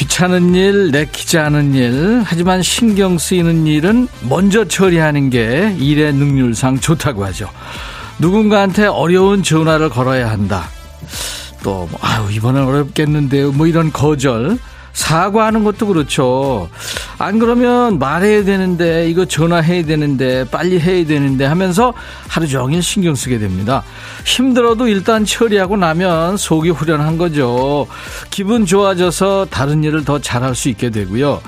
귀찮은 일, 내키지 않은 일, 하지만 신경 쓰이는 일은 먼저 처리하는 게 일의 능률상 좋다고 하죠. 누군가한테 어려운 전화를 걸어야 한다. 또, 뭐, 아유, 이번엔 어렵겠는데요. 뭐 이런 거절. 사과하는 것도 그렇죠. 안 그러면 말해야 되는데, 이거 전화해야 되는데, 빨리 해야 되는데 하면서 하루 종일 신경 쓰게 됩니다. 힘들어도 일단 처리하고 나면 속이 후련한 거죠. 기분 좋아져서 다른 일을 더 잘할 수 있게 되고요.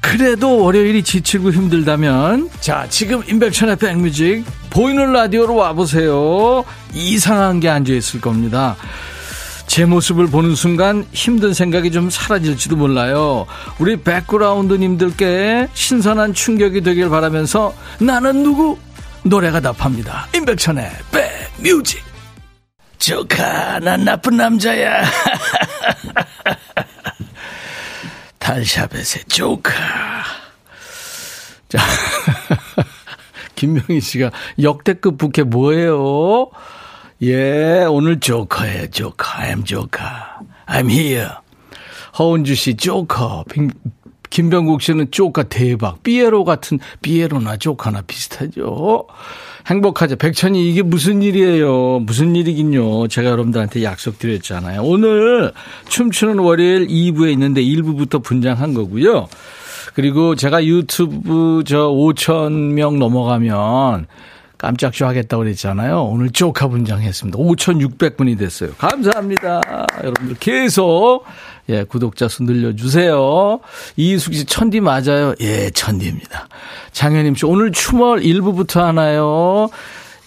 그래도 월요일이 지치고 힘들다면 자 지금 인백천의 백뮤직 보이는 라디오로 와보세요 이상한 게 앉아있을 겁니다 제 모습을 보는 순간 힘든 생각이 좀 사라질지도 몰라요. 우리 백그라운드님들께 신선한 충격이 되길 바라면서 나는 누구? 노래가 답합니다. 임백천의 백뮤직. 조카, 난 나쁜 남자야. 달샤벳의 조카. 자, 김명희 씨가 역대급 부캐 뭐예요? 예, 오늘 조커예요, 조커. I'm 조커. I'm here. 허은주 씨, 조커. 김병국 씨는 조커 대박. 삐에로 같은, 삐에로나 조커나 비슷하죠. 행복하죠. 백천이 이게 무슨 일이에요? 무슨 일이긴요. 제가 여러분들한테 약속드렸잖아요. 오늘 춤추는 월요일 2부에 있는데 1부부터 분장한 거고요. 그리고 제가 유튜브 저 5천 명 넘어가면 깜짝 쇼 하겠다고 그랬잖아요. 오늘 쪼카 분장했습니다. 5,600분이 됐어요. 감사합니다. 여러분들 계속, 예, 구독자 수 늘려주세요. 이수기 씨, 천디 맞아요? 예, 천디입니다. 장현임 씨, 오늘 추멀 1부부터 하나요?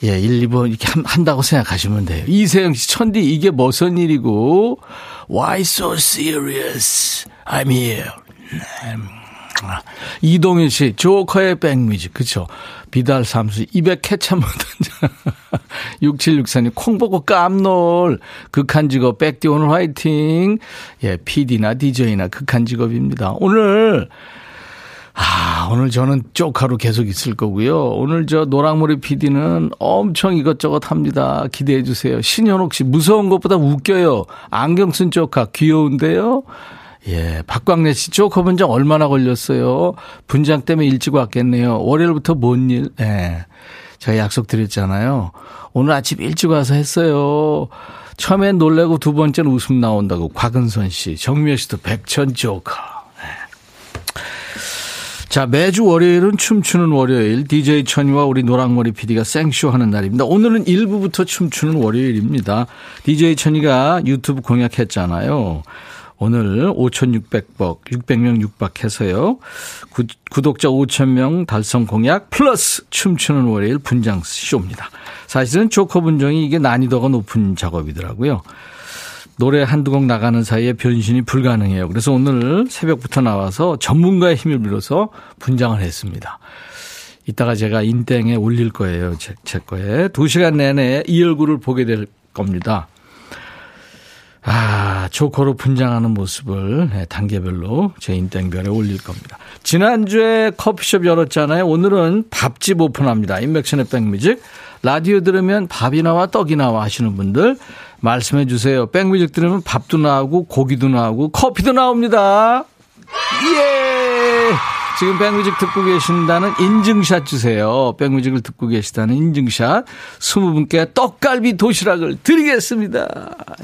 예, 1, 2부 이렇게 한다고 생각하시면 돼요. 이세영 씨, 천디, 이게 무슨 일이고? Why so serious? I'm here. 음. 이동현 씨, 조커의 백뮤직. 그쵸. 비달 삼수, 입에 케찹 묻은 6764님, 콩 보고 깜놀. 극한 직업, 백디 오늘 화이팅. 예, PD나 DJ나 극한 직업입니다. 오늘, 아, 오늘 저는 쪽하루 계속 있을 거고요. 오늘 저 노랑머리 PD는 엄청 이것저것 합니다. 기대해 주세요. 신현옥 씨, 무서운 것보다 웃겨요. 안경 쓴 쪽하 귀여운데요. 예, 박광래 씨, 조커 분장 얼마나 걸렸어요? 분장 때문에 일찍 왔겠네요. 월요일부터 뭔 일? 예. 제가 약속 드렸잖아요. 오늘 아침 일찍 와서 했어요. 처음엔 놀래고 두 번째는 웃음 나온다고. 곽은선 씨, 정미애 씨도 백천 조커. 예. 자, 매주 월요일은 춤추는 월요일. DJ 천이와 우리 노랑머리 PD가 생쇼 하는 날입니다. 오늘은 1부부터 춤추는 월요일입니다. DJ 천이가 유튜브 공약했잖아요. 오늘 5,600복, 600명 육박해서요. 구, 구독자 5,000명 달성 공약 플러스 춤추는 월요일 분장 쇼입니다. 사실은 조커 분장이 이게 난이도가 높은 작업이더라고요. 노래 한두 곡 나가는 사이에 변신이 불가능해요. 그래서 오늘 새벽부터 나와서 전문가의 힘을 빌어서 분장을 했습니다. 이따가 제가 인땡에 올릴 거예요. 제, 제 거에. 두 시간 내내 이 얼굴을 보게 될 겁니다. 아, 조커로 분장하는 모습을 네, 단계별로 제 인땡별에 올릴 겁니다. 지난주에 커피숍 열었잖아요. 오늘은 밥집 오픈합니다. 인맥션의 백뮤직. 라디오 들으면 밥이 나와 떡이 나와 하시는 분들 말씀해 주세요. 백뮤직 들으면 밥도 나오고 고기도 나오고 커피도 나옵니다. 예! 지금 백뮤직 듣고 계신다는 인증샷 주세요. 백뮤직을 듣고 계시다는 인증샷. 20분께 떡갈비 도시락을 드리겠습니다.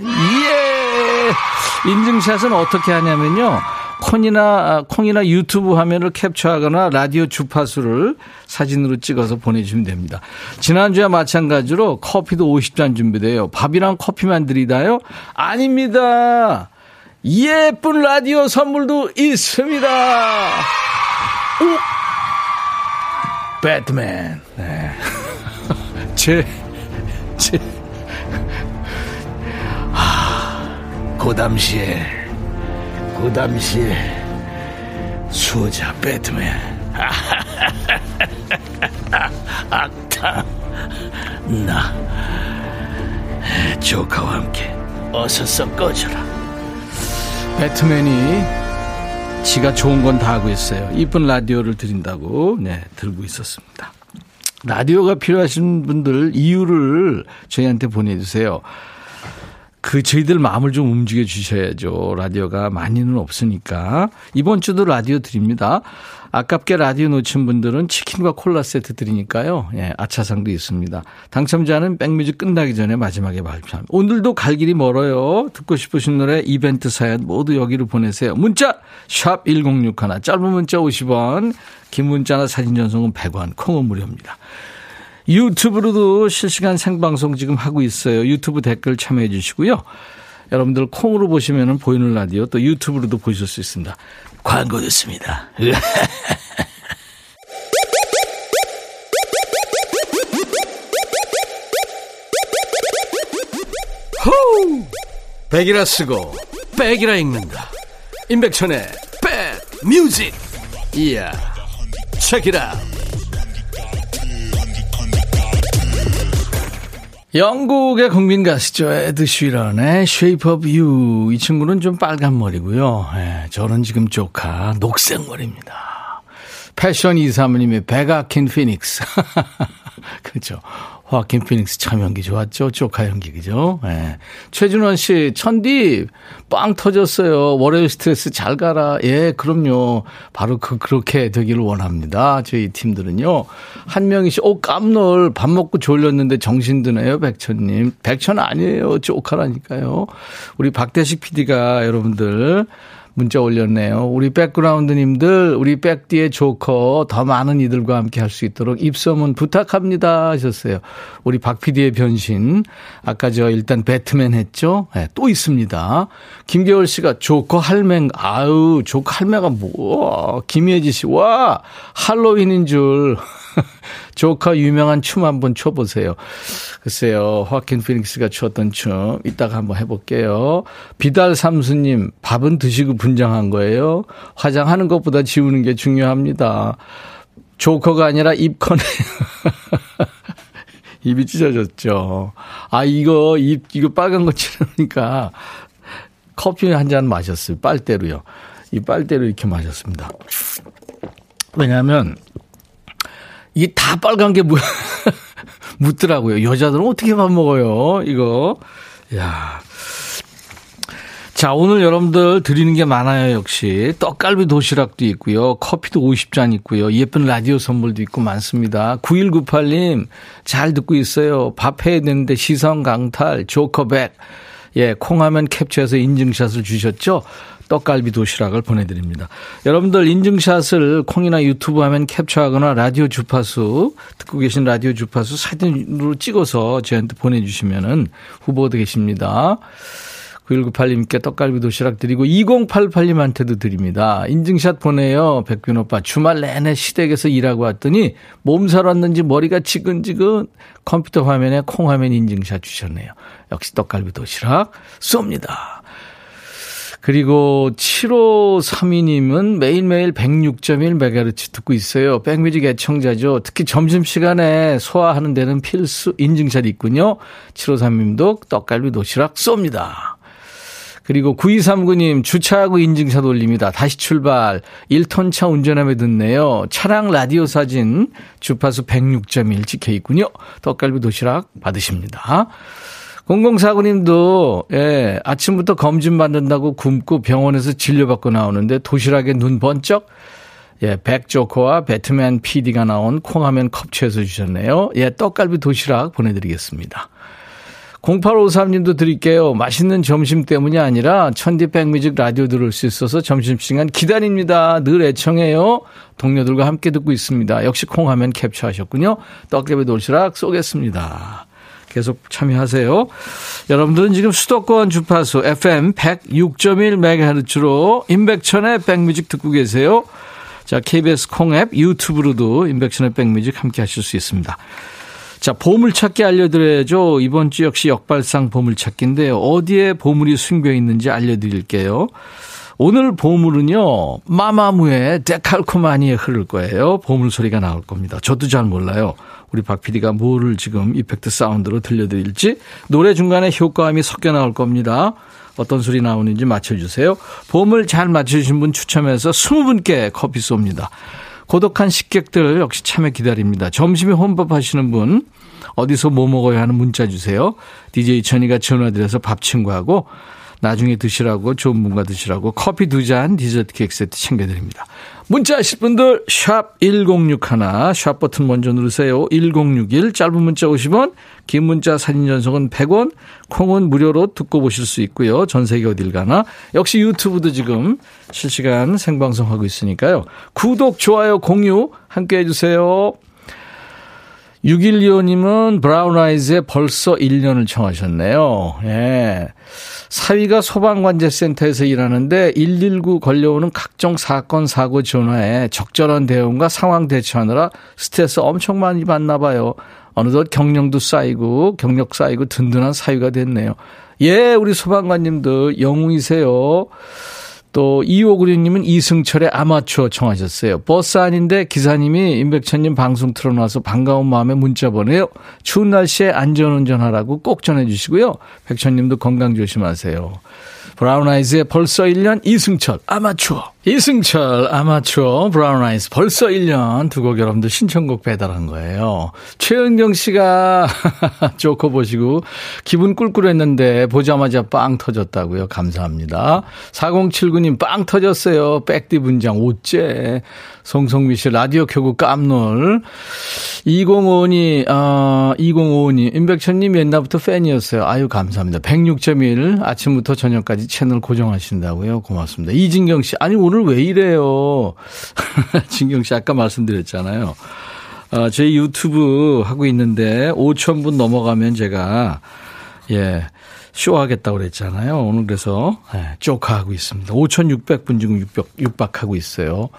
예! 인증샷은 어떻게 하냐면요. 콩이나, 아, 콩이나 유튜브 화면을 캡처하거나 라디오 주파수를 사진으로 찍어서 보내주시면 됩니다. 지난주와 마찬가지로 커피도 50잔 준비돼요. 밥이랑 커피만 드리다요? 아닙니다. 예쁜 라디오 선물도 있습니다. 오! 배트맨. 네. 제, 제, 아, 그 당시에, 그 당시에, 수호자 배트맨. 악당 나 조카와 함께 어서 썩 꺼져라 배트맨이 지가 좋은 건 다 하고 있어요 이쁜 라디오를 드린다고 네 들고 있었습니다 라디오가 필요하신 분들 이유를 저희한테 보내주세요 그 저희들 마음을 좀 움직여 주셔야죠. 라디오가 많이는 없으니까. 이번 주도 라디오 드립니다. 아깝게 라디오 놓친 분들은 치킨과 콜라 세트 드리니까요. 예, 아차상도 있습니다. 당첨자는 백뮤직 끝나기 전에 마지막에 발표합니다. 오늘도 갈 길이 멀어요. 듣고 싶으신 노래 이벤트 사연 모두 여기로 보내세요. 문자 샵 1061, 짧은 문자 50원, 긴 문자나 사진 전송은 100원, 콩은 무료입니다. 유튜브로도 실시간 생방송 지금 하고 있어요. 유튜브 댓글 참여해 주시고요. 여러분들 콩으로 보시면 보이는 라디오 또 유튜브로도 보실 수 있습니다. 광고 듣습니다. 호우! 백이라 쓰고 백이라 읽는다. 임백천의 백 뮤직. 이야. 책이라. 영국의 국민 가수죠. 에드 쉬런의 Shape of You. 이 친구는 좀 빨간 머리고요. 예, 저는 지금 조카 녹색 머리입니다. 패션 이사모님의 베가킨 피닉스. 그렇죠. 화킨 피닉스 참 연기 좋았죠. 조카 연기, 그죠? 예. 최준원 씨, 천디, 빵 터졌어요. 월요일 스트레스 잘 가라. 예, 그럼요. 바로 그, 그렇게 되기를 원합니다. 저희 팀들은요. 한명희 씨, 오, 깜놀. 밥 먹고 졸렸는데 정신 드네요. 백천님. 백천 아니에요. 조카라니까요. 우리 박대식 PD가 여러분들, 문자 올렸네요. 우리 백그라운드님들, 우리 백디의 조커 더 많은 이들과 함께 할 수 있도록 입소문 부탁합니다 하셨어요. 우리 박 PD의 변신. 아까 저 일단 배트맨 했죠? 네, 또 있습니다. 김계월 씨가 조커 할맹, 아유, 조커 할매가 뭐, 김혜지 씨, 와, 할로윈인 줄. 조커 유명한 춤 한번 춰보세요. 글쎄요, 화킨 피닉스가 추었던 춤, 이따가 한번 해볼게요. 비달 삼수님, 밥은 드시고 분장한 거예요? 화장하는 것보다 지우는 게 중요합니다. 조커가 아니라 입커네. 입이 찢어졌죠. 아, 이거, 입, 이거 빨간 거 칠하니까 커피 한 잔 마셨어요. 빨대로요. 이 빨대로 이렇게 마셨습니다. 왜냐하면 이게 다 빨간 게 뭐야. 묻더라고요. 여자들은 어떻게 밥 먹어요? 이거. 야. 자, 오늘 여러분들 드리는 게 많아요, 역시. 떡갈비 도시락도 있고요. 커피도 50잔 있고요. 예쁜 라디오 선물도 있고 많습니다. 9198님, 잘 듣고 있어요. 밥 해야 되는데 시선 강탈, 조커백. 예, 콩하면 캡처해서 인증샷을 주셨죠? 떡갈비 도시락을 보내드립니다. 여러분들 인증샷을 콩이나 유튜브 하면 캡처하거나 라디오 주파수, 듣고 계신 라디오 주파수 사진으로 찍어서 저한테 보내주시면은 후보 되겠습니다. 9198님께 떡갈비 도시락 드리고 2088님한테도 드립니다. 인증샷 보내요. 백균 오빠. 주말 내내 시댁에서 일하고 왔더니 몸살 왔는지 머리가 지근지근 컴퓨터 화면에 콩 화면 인증샷 주셨네요. 역시 떡갈비 도시락 쏩니다. 그리고 7532님은 매일매일 106.1MHz 듣고 있어요. 백뮤직 애청자죠. 특히 점심시간에 소화하는 데는 필수 인증샷 있군요. 7532님도 떡갈비 도시락 쏩니다. 그리고 9239님 주차하고 인증샷 올립니다. 다시 출발. 1톤 차 운전하며 듣네요. 차량 라디오 사진 주파수 106.1 찍혀 있군요. 떡갈비 도시락 받으십니다. 0049님도, 예, 아침부터 검진 받는다고 굶고 병원에서 진료받고 나오는데 도시락에 눈 번쩍, 예, 백조커와 배트맨 PD가 나온 콩하면 컵채에서 주셨네요. 예, 떡갈비 도시락 보내드리겠습니다. 0853님도 드릴게요. 맛있는 점심 때문이 아니라 천디 백뮤직 라디오 들을 수 있어서 점심시간 기다립니다. 늘 애청해요. 동료들과 함께 듣고 있습니다. 역시 콩하면 캡처하셨군요. 떡갈비 도시락 쏘겠습니다. 계속 참여하세요. 여러분들은 지금 수도권 주파수 FM 106.1MHz로 임백천의 백뮤직 듣고 계세요. 자, KBS 콩 앱 유튜브로도 임백천의 백뮤직 함께 하실 수 있습니다. 자, 보물찾기 알려드려야죠. 이번 주 역시 역발상 보물찾기인데요. 어디에 보물이 숨겨 있는지 알려드릴게요. 오늘 보물은요, 마마무의 데칼코마니에 흐를 거예요. 보물 소리가 나올 겁니다. 저도 잘 몰라요. 우리 박 PD가 뭐를 지금 이펙트 사운드로 들려드릴지 노래 중간에 효과음이 섞여 나올 겁니다. 어떤 소리 나오는지 맞춰주세요. 보물 잘 맞춰주신 분 추첨해서 20분께 커피 쏩니다. 고독한 식객들 역시 참여 기다립니다. 점심에 혼밥 하시는 분 어디서 뭐 먹어야 하는 문자 주세요. DJ 천이가 전화드려서 밥 친구하고 나중에 드시라고 좋은 분과 드시라고 커피 두 잔 디저트 케이크 세트 챙겨드립니다. 문자 하실 분들 샵 1061, 샵 버튼 먼저 누르세요. 1061 짧은 문자 50원 긴 문자 사진 전송은 100원 콩은 무료로 듣고 보실 수 있고요. 전 세계 어딜 가나 역시 유튜브도 지금 실시간 생방송하고 있으니까요. 구독 좋아요 공유 함께 해주세요. 6125님은 브라운 아이즈에 벌써 1년을 청하셨네요. 예. 사위가 소방관제센터에서 일하는데 119 걸려오는 각종 사건, 사고 전화에 적절한 대응과 상황 대처하느라 스트레스 엄청 많이 받나 봐요. 어느덧 경력도 쌓이고 경력 쌓이고 든든한 사위가 됐네요. 예, 우리 소방관님들 영웅이세요. 또 2596님은 이승철의 아마추어 청하셨어요. 버스 아닌데 기사님이 임백천님 방송 틀어놔서 반가운 마음에 문자 보내요. 추운 날씨에 안전운전하라고 꼭 전해주시고요. 백천님도 건강 조심하세요. 브라운 아이즈의 벌써 1년 이승철 아마추어. 이승철 아마추어 브라운 아이즈 벌써 1년 두 곡 여러분들 신청곡 배달한 거예요. 최은경 씨가 조커 보시고 기분 꿀꿀했는데 보자마자 빵 터졌다고요. 감사합니다. 4079님 빵 터졌어요. 백디 분장 어째 송성미 씨 라디오 켜고 깜놀. 2055님, 어, 2055님, 임백천님 옛날부터 팬이었어요. 아유, 감사합니다. 106.1 아침부터 저녁까지 채널 고정하신다고요. 고맙습니다. 이진경 씨, 아니, 오늘 왜 이래요? 진경 씨, 아까 말씀드렸잖아요. 어, 저희 유튜브 하고 있는데 5,000분 넘어가면 제가, 예, 쇼하겠다고 그랬잖아요. 오늘 그래서, 예, 쪼카하고 있습니다. 5,600분 지금 육박, 육박하고 있어요.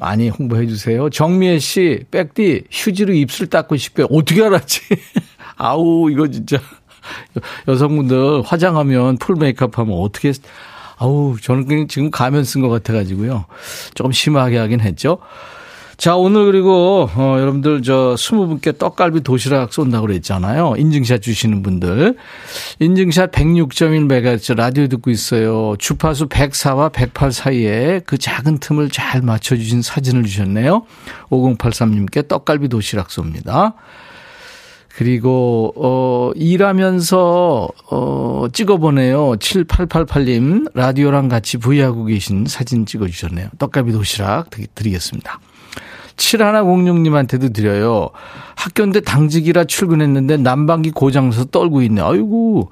많이 홍보해 주세요. 정미애 씨, 백디, 휴지로 입술 닦고 싶어요. 어떻게 알았지? 아우, 이거 진짜. 여성분들 화장하면 full 메이크업 하면 어떻게, 아우, 저는 그냥 지금 가면 쓴 것 같아가지고요. 조금 심하게 하긴 했죠. 자, 오늘 그리고, 어, 여러분들 저 20분께 떡갈비 도시락 쏜다고 그랬잖아요. 인증샷 주시는 분들. 인증샷 106.1MHz 라디오 듣고 있어요. 주파수 104와 108 사이에 그 작은 틈을 잘 맞춰 주신 사진을 주셨네요. 5083님께 떡갈비 도시락 쏩니다. 그리고 어 일하면서 어 찍어보네요. 7888님 라디오랑 같이 부위하고 계신 사진 찍어 주셨네요. 떡갈비 도시락 드리겠습니다. 7106님한테도 드려요. 학교인데 당직이라 출근했는데 난방기 고장나서 떨고 있네. 아이고.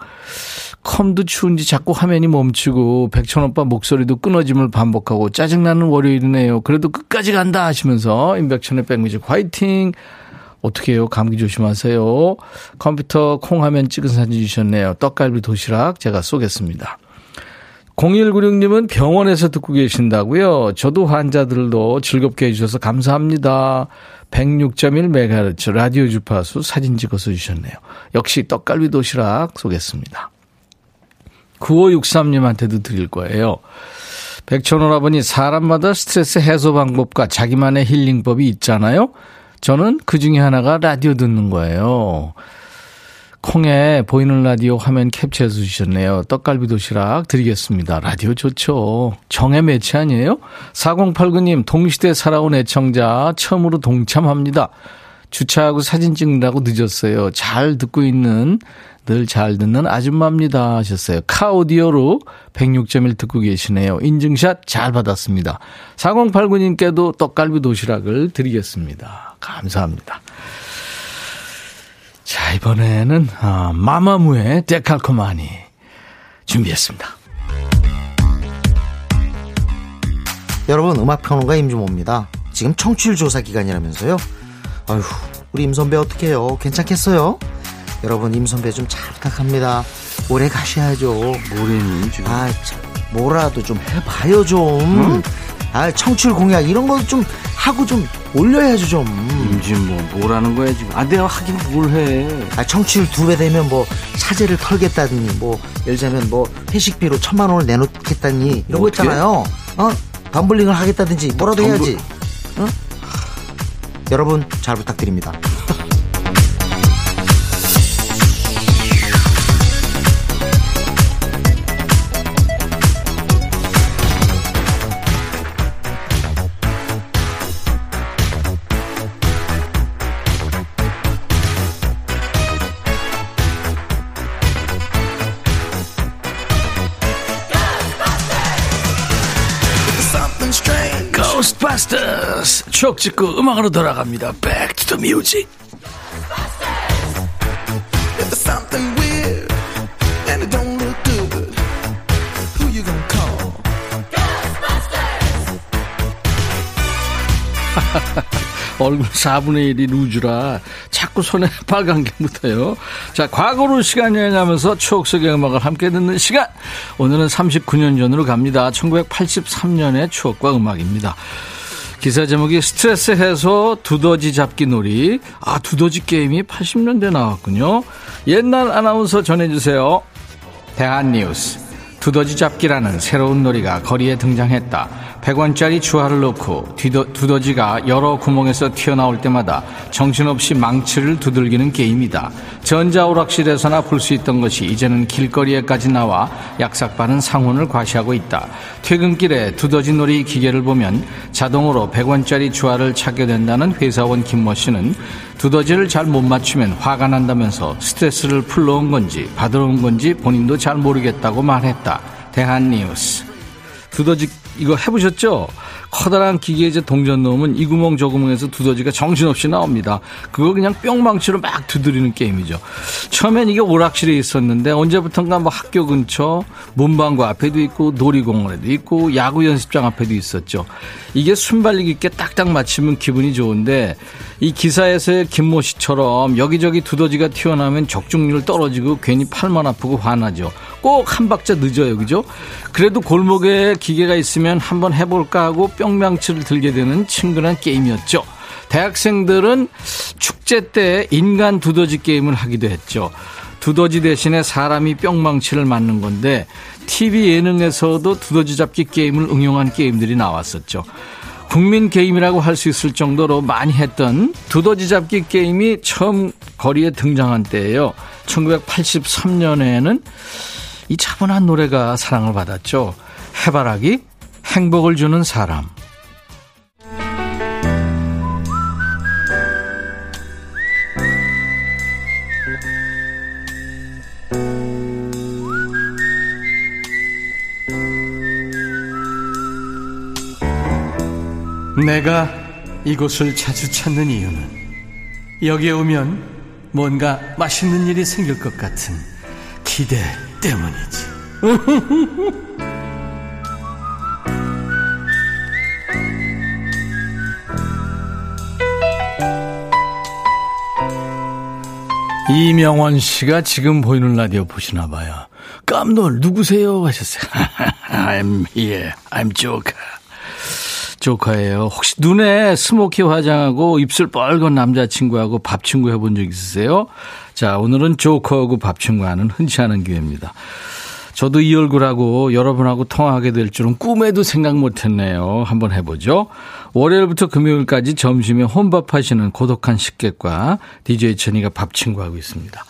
컴도 추운지 자꾸 화면이 멈추고 백천 오빠 목소리도 끊어짐을 반복하고 짜증나는 월요일이네요. 그래도 끝까지 간다 하시면서 임백천의 백뮤직 화이팅. 어떻게 해요? 감기 조심하세요. 컴퓨터 콩 화면 찍은 사진 주셨네요. 떡갈비 도시락 제가 쏘겠습니다. 0196님은 병원에서 듣고 계신다고요. 저도 환자들도 즐겁게 해주셔서 감사합니다. 106.1MHz 라디오 주파수 사진 찍어서 주셨네요. 역시 떡갈비 도시락 쏘겠습니다. 9563님한테도 드릴 거예요. 백천오라버니 사람마다 스트레스 해소 방법과 자기만의 힐링법이 있잖아요. 저는 그 중에 하나가 라디오 듣는 거예요. 콩에 보이는 라디오 화면 캡처해서 주셨네요. 떡갈비 도시락 드리겠습니다. 라디오 좋죠. 정의 매치 아니에요? 4089님, 동시대 살아온 애청자 처음으로 동참합니다. 주차하고 사진 찍느라고 늦었어요. 잘 듣고 있는, 늘 잘 듣는 아줌마입니다. 하셨어요. 카오디오로 106.1 듣고 계시네요. 인증샷 잘 받았습니다. 4089님께도 떡갈비 도시락을 드리겠습니다. 감사합니다. 자, 이번에는, 아, 마마무의 데칼코마니 준비했습니다. 여러분, 음악평론가 임주모입니다. 지금 청취율 조사 기간이라면서요? 아휴, 우리 임선배 어떡해요? 괜찮겠어요? 여러분, 임선배 좀 잘 부탁합니다. 오래 가셔야죠. 뭐래니, 지금? 아, 참, 뭐라도 좀 해봐요, 좀. 음. 아, 청취율 공약 이런 거 좀 하고 좀 올려야죠 좀. 임진 뭐 뭐라는 거야 지금? 아 내가 하긴 뭘 해? 아, 청취율 두 배 되면 뭐 사제를 털겠다더니 뭐 예를 들자면 뭐 회식비로 천만 원을 내놓겠다니 이런 거? 있잖아요. 어? 담블링을 하겠다든지 뭐라도 담블- 해야지. 어? 여러분 잘 부탁드립니다. 추억 찍고 음악으로 돌아갑니다. Back to the music. 얼굴 4분의 1이 루즈라 자꾸 손에 빨간 게 묻어요. 자, 과거로 시간 여행하면서 추억 속의 음악을 함께 듣는 시간. 오늘은 39년 전으로 갑니다. 1983년의 추억과 음악입니다. 기사 제목이 스트레스 해소 두더지 잡기 놀이. 아, 두더지 게임이 80년대 나왔군요. 옛날 아나운서 전해주세요. 대한뉴스. 두더지 잡기라는 새로운 놀이가 거리에 등장했다. 100원짜리 주화를 넣고 뒤더, 두더 지가 여러 구멍에서 튀어나올 때마다 정신없이 망치를 두들기는 게임이다. 전자오락실에서나 볼 수 있던 것이 이제는 길거리에까지 나와 약삭빠른 상혼을 과시하고 있다. 퇴근길에 두더지 놀이 기계를 보면 자동으로 100원짜리 주화를 찾게 된다는 회사원 김모 씨는 두더지를 잘 못 맞추면 화가 난다면서 스트레스를 풀러 온 건지 받으러 온 건지 본인도 잘 모르겠다고 말했다. 대한뉴스. 두더지 이거 해보셨죠? 커다란 기계에 이제 동전 넣으면 이 구멍 저 구멍에서 두더지가 정신없이 나옵니다. 그거 그냥 뿅망치로 막 두드리는 게임이죠. 처음엔 이게 오락실에 있었는데 언제부턴가 뭐 학교 근처 문방구 앞에도 있고 놀이공원에도 있고 야구 연습장 앞에도 있었죠. 이게 순발력 있게 딱딱 맞히면 기분이 좋은데 이 기사에서의 김모 씨처럼 여기저기 두더지가 튀어나오면 적중률 떨어지고 괜히 팔만 아프고 화나죠. 꼭 한 박자 늦어요, 그죠? 그래도 골목에 기계가 있으면 한번 해볼까 하고 뿅망치를 들게 되는 친근한 게임이었죠. 대학생들은 축제 때 인간 두더지 게임을 하기도 했죠. 두더지 대신에 사람이 뿅망치를 맞는 건데 TV 예능에서도 두더지 잡기 게임을 응용한 게임들이 나왔었죠. 국민 게임이라고 할 수 있을 정도로 많이 했던 두더지 잡기 게임이 처음 거리에 등장한 때예요. 1983년에는 이 차분한 노래가 사랑을 받았죠. 해바라기 행복을 주는 사람. 내가 이곳을 자주 찾는 이유는 여기에 오면 뭔가 맛있는 일이 생길 것 같은 기대 때문이지. 이명원 씨가 지금 보이는 라디오 보시나 봐요. 깜놀 누구세요? 하셨어요. I'm here. I'm Joker. 조카예요. 혹시 눈에 스모키 화장하고 입술 빨간 남자친구하고 밥친구 해본 적 있으세요? 자, 오늘은 조커하고 밥친구 하는 흔치 않은 기회입니다. 저도 이 얼굴하고 여러분하고 통화하게 될 줄은 꿈에도 생각 못 했네요. 한번 해보죠. 월요일부터 금요일까지 점심에 혼밥하시는 고독한 식객과 DJ 천이가 밥 친구하고 있습니다.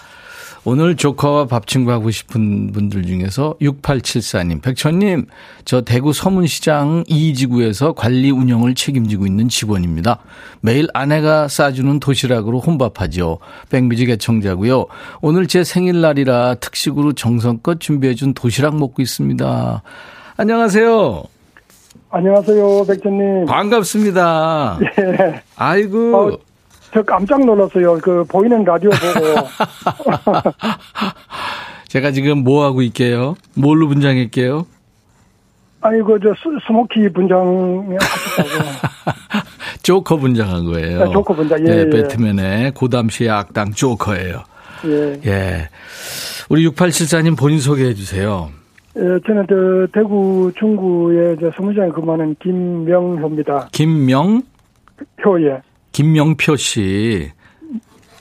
오늘 조커와 밥 친구 하고 싶은 분들 중에서 6874님, 백천님, 저 대구 서문시장 이지구에서 관리 운영을 책임지고 있는 직원입니다. 매일 아내가 싸주는 도시락으로 혼밥하죠. 백미지 개청자고요. 오늘 제 생일날이라 특식으로 정성껏 준비해준 도시락 먹고 있습니다. 안녕하세요. 안녕하세요, 백천님. 반갑습니다. 예. 아이고. 어, 저 깜짝 놀랐어요. 그 보이는 라디오 보고. 제가 지금 뭐 하고 있게요? 뭘로 분장할게요? 아니 그저 스모키 분장. 조커 분장한 거예요. 네, 조커 분장, 예, 예. 배트맨의 고담시의 악당 조커예요. 예. 예. 우리 6874님 본인 소개해 주세요. 예, 저는 저 대구 중구의 저 서무장에 근무하는 김명효입니다. 김명, 효예. 김명표 씨.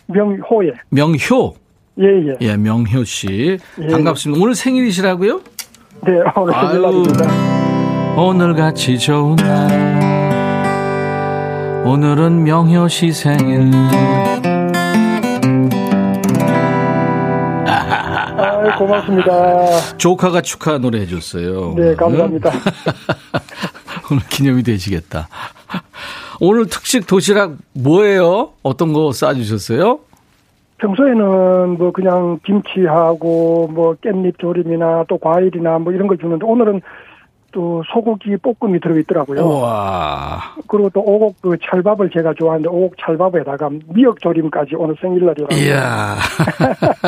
명호예. 명효. 예, 예. 예, 명효 씨. 예. 반갑습니다. 오늘 생일이시라고요? 네, 오늘 아유. 생일날입니다. 오늘 같이 좋은 날. 오늘은 명효 씨 생일. 아, 고맙습니다. 조카가 축하 노래 해줬어요. 네, 감사합니다. 오늘 기념이 되시겠다. 오늘 특식 도시락 뭐예요? 어떤 거 싸주셨어요? 평소에는 뭐 그냥 김치하고 뭐 깻잎 조림이나 또 과일이나 뭐 이런 걸 주는데 오늘은 또 소고기 볶음이 들어있더라고요. 와. 그리고 또 오곡 그 찰밥을 제가 좋아하는데 오곡 찰밥에다가 미역 조림까지 오늘 생일날이라고. 이야.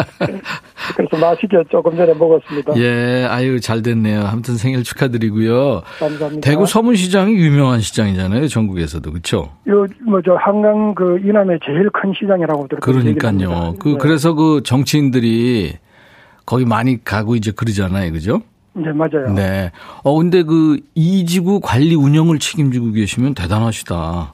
그래서 맛있게 조금 전에 먹었습니다. 예, 아유, 잘 됐네요. 아무튼 생일 축하드리고요. 감사합니다. 대구 서문시장이 유명한 시장이잖아요. 전국에서도. 그렇죠? 요뭐저 한강 그 이남의 제일 큰 시장이라고 들었거든요. 그러니까요. 그, 그래서 그 정치인들이 거기 많이 가고 이제 그러잖아요. 그죠? 네, 맞아요. 네. 어, 근데 그 이지구 관리 운영을 책임지고 계시면 대단하시다.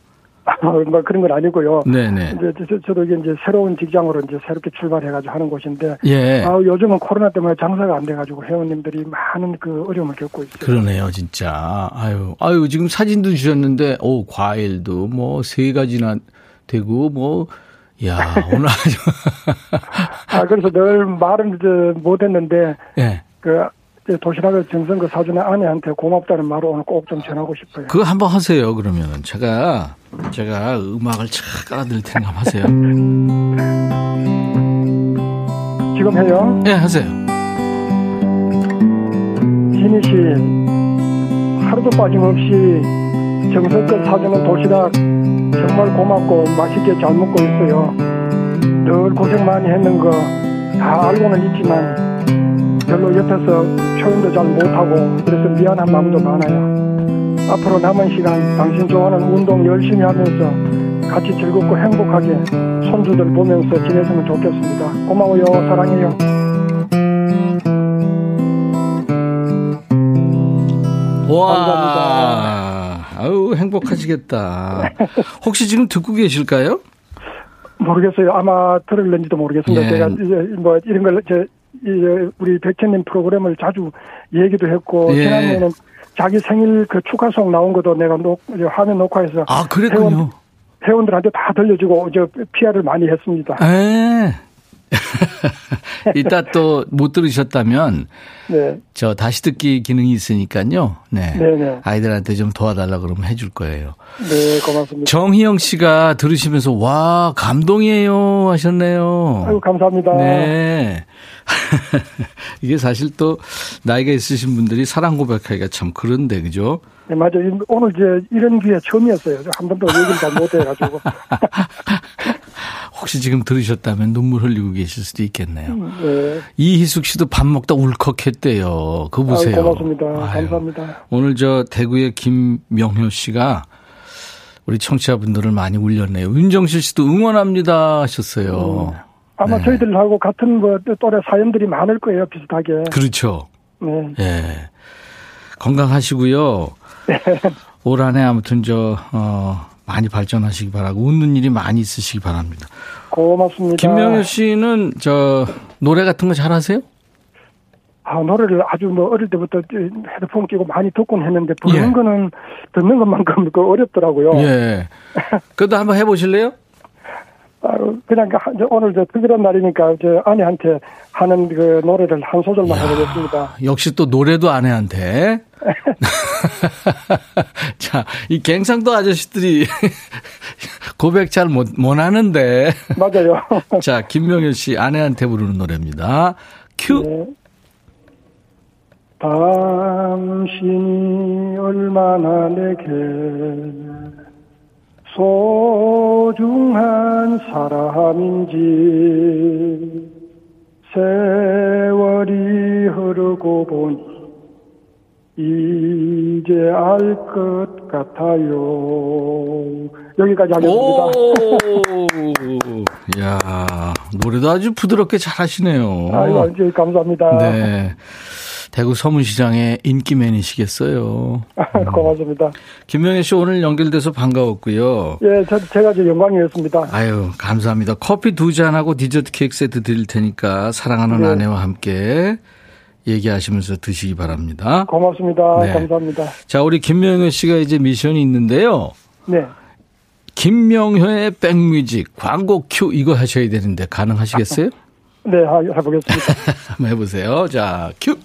뭐 그런 건 아니고요. 네네. 이제 저, 저도 이게 이제 새로운 직장으로 이제 새롭게 출발해가지고 하는 곳인데, 예. 아 요즘은 코로나 때문에 장사가 안 돼가지고 회원님들이 많은 그 어려움을 겪고 있어요. 그러네요, 진짜. 아유, 아유, 지금 사진도 주셨는데, 오, 과일도 뭐 세 가지나 되고, 뭐, 야, 오늘 아주. 아 그래서 늘 말은 이제 못했는데 예. 그 이제 도시락을 정성껏 사주는 아내한테 고맙다는 말을 오늘 꼭 좀 전하고 싶어요. 그거 한번 하세요, 그러면은. 제가, 제가 음악을 착 깔아드릴 테니까 하세요. 지금 해요. 예, 하세요. 진희 씨 하루도 빠짐없이 정성껏 사주는 도시락 정말 고맙고 맛있게 잘 먹고 있어요. 늘 고생 많이 했는 거 다 알고는 있지만 별로 옆에서 표현도 잘 못하고 그래서 미안한 마음도 많아요. 앞으로 남은 시간 당신 좋아하는 운동 열심히 하면서 같이 즐겁고 행복하게 손주들 보면서 지냈으면 좋겠습니다. 고마워요. 사랑해요. 와. 아유, 행복하시겠다. 혹시 지금 듣고 계실까요? 모르겠어요. 아마 들을는지도 모르겠습니다. 예. 제가 이제 뭐 이런 걸 제 이제 우리 백천님 프로그램을 자주 얘기도 했고 예. 지난해에는 자기 생일 그 축하송 나온 것도 내가 녹, 화면 녹화해서 아, 그랬군요. 회원, 회원들한테 다 들려주고 저 PR을 많이 했습니다. 에. 이따 또 못 들으셨다면 네, 저 다시 듣기 기능이 있으니까요. 네. 네네. 아이들한테 좀 도와달라 그러면 해줄 거예요. 네 고맙습니다. 정희영 씨가 들으시면서 와 감동이에요 하셨네요. 아유 감사합니다. 네. 이게 사실 또 나이가 있으신 분들이 사랑 고백하기가 참 그런데 그죠? 네, 맞아요. 오늘 이제 이런 기회 처음이었어요. 저한 번도 얘기를 잘 못해가지고. 혹시 지금 들으셨다면 눈물 흘리고 계실 수도 있겠네요. 네. 이희숙 씨도 밥 먹다 울컥했대요. 그거 보세요. 아유, 고맙습니다. 아유. 감사합니다. 오늘 저 대구의 김명효 씨가 우리 청취자분들을 많이 울렸네요. 윤정실 씨도 응원합니다 하셨어요. 아마 네. 저희들하고 같은 뭐 또래 사연들이 많을 거예요. 비슷하게. 그렇죠. 네. 예. 건강하시고요. 올 한해 아무튼 저, 어, 많이 발전하시기 바라고 웃는 일이 많이 있으시기 바랍니다. 고맙습니다. 김명효 씨는 저 노래 같은 거 잘하세요? 아, 노래를 아주 뭐 어릴 때부터 헤드폰 끼고 많이 듣곤 했는데 부르는 예. 거는 듣는 것만큼 그 어렵더라고요. 예. 그래도 한번 해보실래요? 아, 그냥 그 오늘 저 특별한 날이니까 저 아내한테 하는 그 노래를 한 소절만 해보겠습니다. 역시 또 노래도 아내한테. 자, 이 갱상도 아저씨들이 고백 잘 못, 못 하는데. 맞아요. 자, 김명현 씨 아내한테 부르는 노래입니다. 큐. 네. 당신이 얼마나 내게 소중한 사람인지 세월이 흐르고 보니 이제 알 것 같아요. 여기까지 하겠습니다. 오! 야 노래도 아주 부드럽게 잘 하시네요. 아이고, 이제 감사합니다. 네. 대구 서문시장의 인기맨이시겠어요. 고맙습니다. 김명혜 씨 오늘 연결돼서 반가웠고요. 예, 저, 제가 저 영광이었습니다. 아유, 감사합니다. 커피 두 잔하고 디저트 케이크 세트 드릴 테니까 사랑하는 네. 아내와 함께 얘기하시면서 드시기 바랍니다. 고맙습니다. 네. 감사합니다. 자, 우리 김명효 씨가 이제 미션이 있는데요. 네. 김명효의 백뮤직 광고 큐 이거 하셔야 되는데 가능하시겠어요? 네, 하- 해보겠습니다. 한번 해보세요. 자, 큐.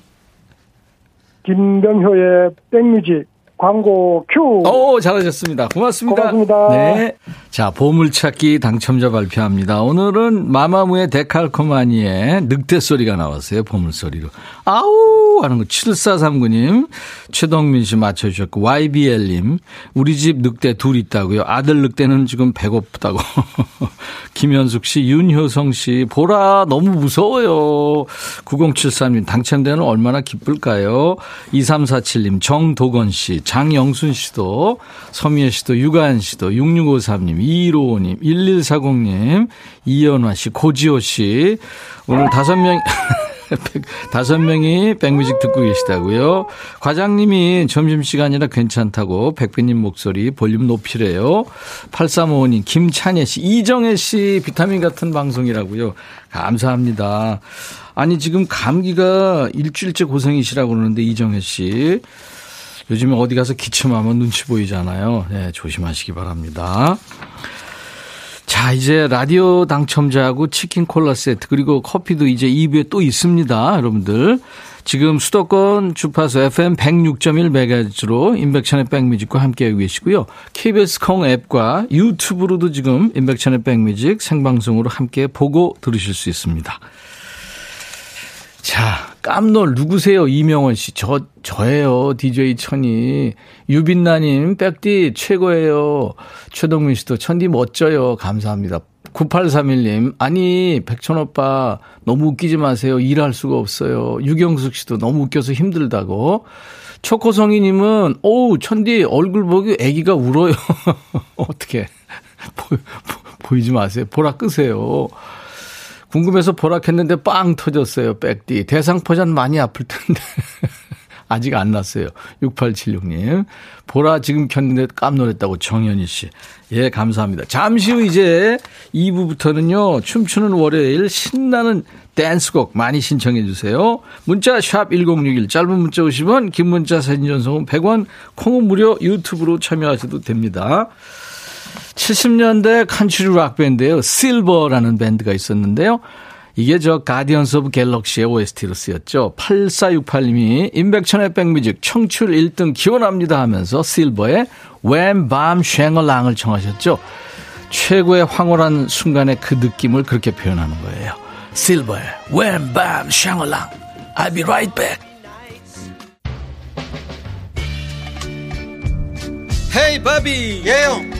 김병효의 백뮤직 광고 큐. 오, 잘하셨습니다. 고맙습니다. 고맙습니다. 네. 자, 보물찾기 당첨자 발표합니다. 오늘은 마마무의 데칼코마니의 늑대 소리가 나왔어요. 보물소리로. 아우! 하는 거 7439님, 최동민 씨 맞춰주셨고, YBL님, 우리 집 늑대 둘 있다고요. 아들 늑대는 지금 배고프다고. 김현숙 씨, 윤효성 씨, 보라, 너무 무서워요. 9073님, 당첨되는 얼마나 기쁠까요? 2347님, 정도건 씨, 장영순 씨도, 서미애 씨도, 유가연 씨도, 6653님, 2155님, 1140님, 이연화 씨, 고지호 씨, 오늘 다섯 명, 백- 다섯 명이 백뮤직 듣고 계시다고요. 과장님이 점심시간이라 괜찮다고 백빈님 목소리 볼륨 높이래요. 8355님, 김찬예 씨, 이정혜 씨 비타민 같은 방송이라고요. 감사합니다. 아니, 지금 감기가 일주일째 고생이시라고 그러는데 이정혜 씨. 요즘에 어디 가서 기침하면 눈치 보이잖아요. 네, 조심하시기 바랍니다. 자, 이제 라디오 당첨자하고 치킨 콜라 세트 그리고 커피도 이제 2부에 또 있습니다. 여러분들. 지금 수도권 주파수 FM 106.1MHz로 인백천의 백뮤직과 함께하고 계시고요. KBS 콩 앱과 유튜브로도 지금 인백천의 백뮤직 생방송으로 함께 보고 들으실 수 있습니다. 자, 깜놀 누구세요? 이명원 씨. 저, 저예요. DJ 천이. 유빈나님, 백디 최고예요. 최동민 씨도 천디 멋져요. 감사합니다. 9831님, 아니, 백천 오빠, 너무 웃기지 마세요. 일할 수가 없어요. 유경숙 씨도 너무 웃겨서 힘들다고. 초코성이님은, 오우, 천디, 얼굴 보기 애기가 울어요. 어떻게. 보이지 마세요. 보라 끄세요. 궁금해서 보라켰는데 빵 터졌어요. 백디. 대상포잔 많이 아플 텐데. 아직 안 났어요. 6876님. 보라 지금 켰는데 깜놀했다고 정현희 씨. 예, 감사합니다. 잠시 후 이제 2부부터는요. 춤추는 월요일 신나는 댄스곡 많이 신청해 주세요. 문자 샵 1061 짧은 문자 50원 긴 문자 사진 전송은 100원 콩은 무료 유튜브로 참여하셔도 됩니다. 70년대 country rock 밴드예요. 실버라는 밴드가 있었는데요. 이게 저 Guardians of Galaxy의 OST로 쓰였죠. 8468님이 임백천의 백뮤직 청취율 1등 기원합니다 하면서 실버의 When Bomb Shangerang을 청하셨죠. 최고의 황홀한 순간의 그 느낌을 그렇게 표현하는 거예요. 실버의 When Bomb Shangerang I'll be right back. 헤이 바비 예영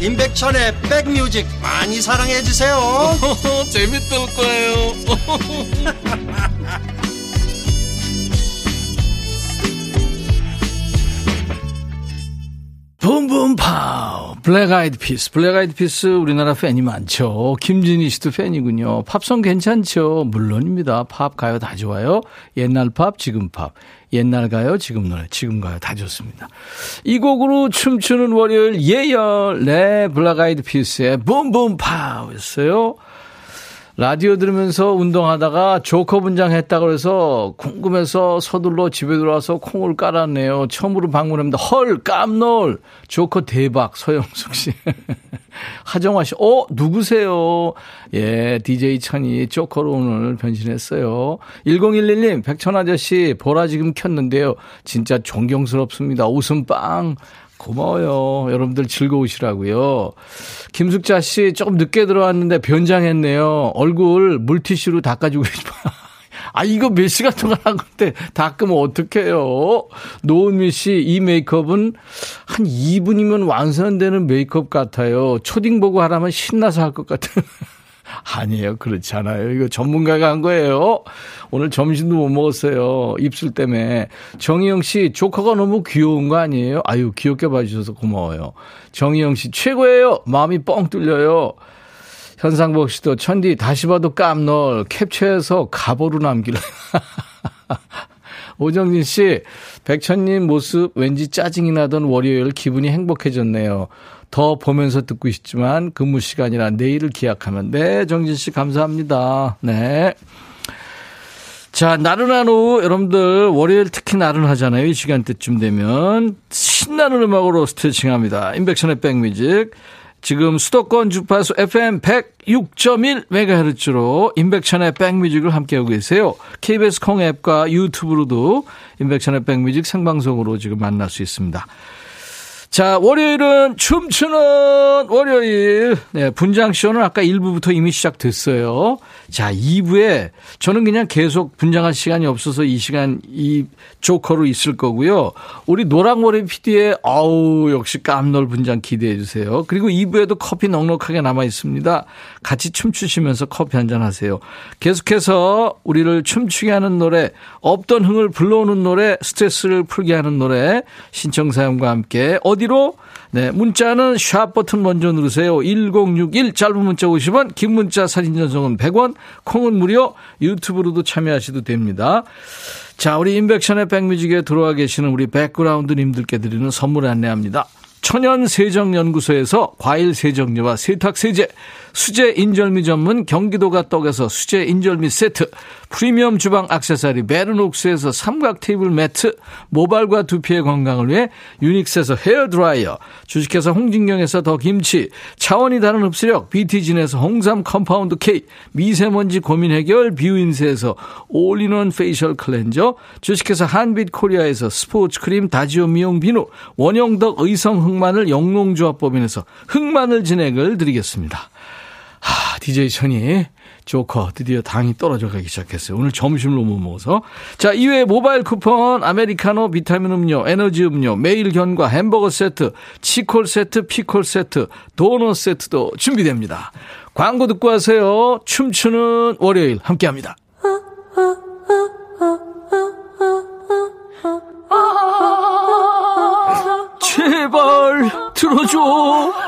임백천의 백뮤직 많이 사랑해 주세요. 재밌을 거예요. Boom Boom Pow 블랙 아이드 피스 블랙 아이드 피스 우리나라 팬이 많죠. 김진희 씨도 팬이군요. 팝송 괜찮죠? 물론입니다. 팝 가요 다 좋아요. 옛날 팝 지금 팝 옛날 가요 지금 노래. 지금 가요. 다 좋습니다. 이 곡으로 춤추는 월요일 예열 네 블랙 아이드 피스의 Boom Boom Pow였어요 라디오 들으면서 운동하다가 조커 분장 했다 그래서 궁금해서 서둘러 집에 들어와서 콩을 깔았네요. 처음으로 방문합니다. 헐 깜놀 조커 대박 서영숙 씨. 하정화 씨. 어 누구세요? 예 DJ 천이 조커로 오늘 변신했어요. 1011님 백천 아저씨 보라 지금 켰는데요. 진짜 존경스럽습니다. 웃음 빵. 고마워요. 여러분들 즐거우시라고요. 김숙자 씨 조금 늦게 들어왔는데 변장했네요. 얼굴 물티슈로 닦아주고 싶어요. 아, 이거 몇 시간 동안 한 건데 다 끄면 어떡해요? 노은미 씨, 이 메이크업은 한 2분이면 완성되는 메이크업 같아요. 초딩 보고 하라면 신나서 할 것 같아요. 아니에요. 그렇지 않아요. 이거 전문가가 한 거예요. 오늘 점심도 못 먹었어요. 입술 때문에. 정희영 씨, 조커가 너무 귀여운 거 아니에요? 아유, 귀엽게 봐주셔서 고마워요. 정희영 씨, 최고예요. 마음이 뻥 뚫려요. 현상복 씨도 천디 다시 봐도 깜놀 캡처해서 가보로 남기려. 오정진 씨, 백천님 모습 왠지 짜증이 나던 월요일 기분이 행복해졌네요. 더 보면서 듣고 싶지만 근무 시간이라 내일을 기약하면 네 정진 씨 감사합니다. 네. 자, 나른한 오후, 여러분들, 월요일 특히 나른하잖아요. 이 시간대쯤 되면. 신나는 음악으로 스트레칭 합니다. 인백션의 백뮤직. 지금 수도권 주파수 FM 106.1MHz로 인백션의 백뮤직을 함께하고 계세요. KBS 콩 앱과 유튜브로도 인백션의 백뮤직 생방송으로 지금 만날 수 있습니다. 자, 월요일은 춤추는 월요일. 네, 분장쇼는 아까 1부부터 이미 시작됐어요. 자, 2부에 저는 그냥 계속 분장할 시간이 없어서 이 시간 이 조커로 있을 거고요. 우리 노랑머리 PD의 아우, 역시 깜놀 분장 기대해 주세요. 그리고 2부에도 커피 넉넉하게 남아 있습니다. 같이 춤추시면서 커피 한잔 하세요. 계속해서 우리를 춤추게 하는 노래, 없던 흥을 불러오는 노래, 스트레스를 풀게 하는 노래, 신청 사연과 함께 어디로? 네, 문자는 샵 버튼 먼저 누르세요. 1061 짧은 문자 50원, 긴 문자 사진 전송은 100원, 콩은 무료, 유튜브로도 참여하셔도 됩니다. 자, 우리 임백천의 백뮤직에 들어와 계시는 우리 백그라운드 님들께 드리는 선물 안내합니다. 천연 세정 연구소에서 과일 세정제와 세탁 세제, 수제 인절미 전문 경기도가 떡에서 수제 인절미 세트, 프리미엄 주방 악세사리 베르녹스에서 삼각 테이블 매트, 모발과 두피의 건강을 위해 유닉스에서 헤어 드라이어, 주식회사 홍진경에서 더 김치, 차원이 다른 흡수력 BT진에서 홍삼 compound K, 미세먼지 고민 해결 뷰인세에서 all-in-one facial cleanser, 주식회사 한빛 코리아에서 스포츠 크림 다지오 미용 비누, 원형덕 의성 흑마늘 영농조합법인에서 흑마늘 진액을 드리겠습니다. 하, DJ 천이 조커 드디어 당이 떨어져 가기 시작했어요. 오늘 점심을 너무 먹어서. 자, 이외에 모바일 쿠폰, 아메리카노, 비타민 음료, 에너지 음료, 매일 견과, 햄버거 세트, 치콜 세트, 피콜 세트, 도넛 세트도 준비됩니다. 광고 듣고 하세요. 춤추는 월요일 함께 합니다. 제발 들어줘.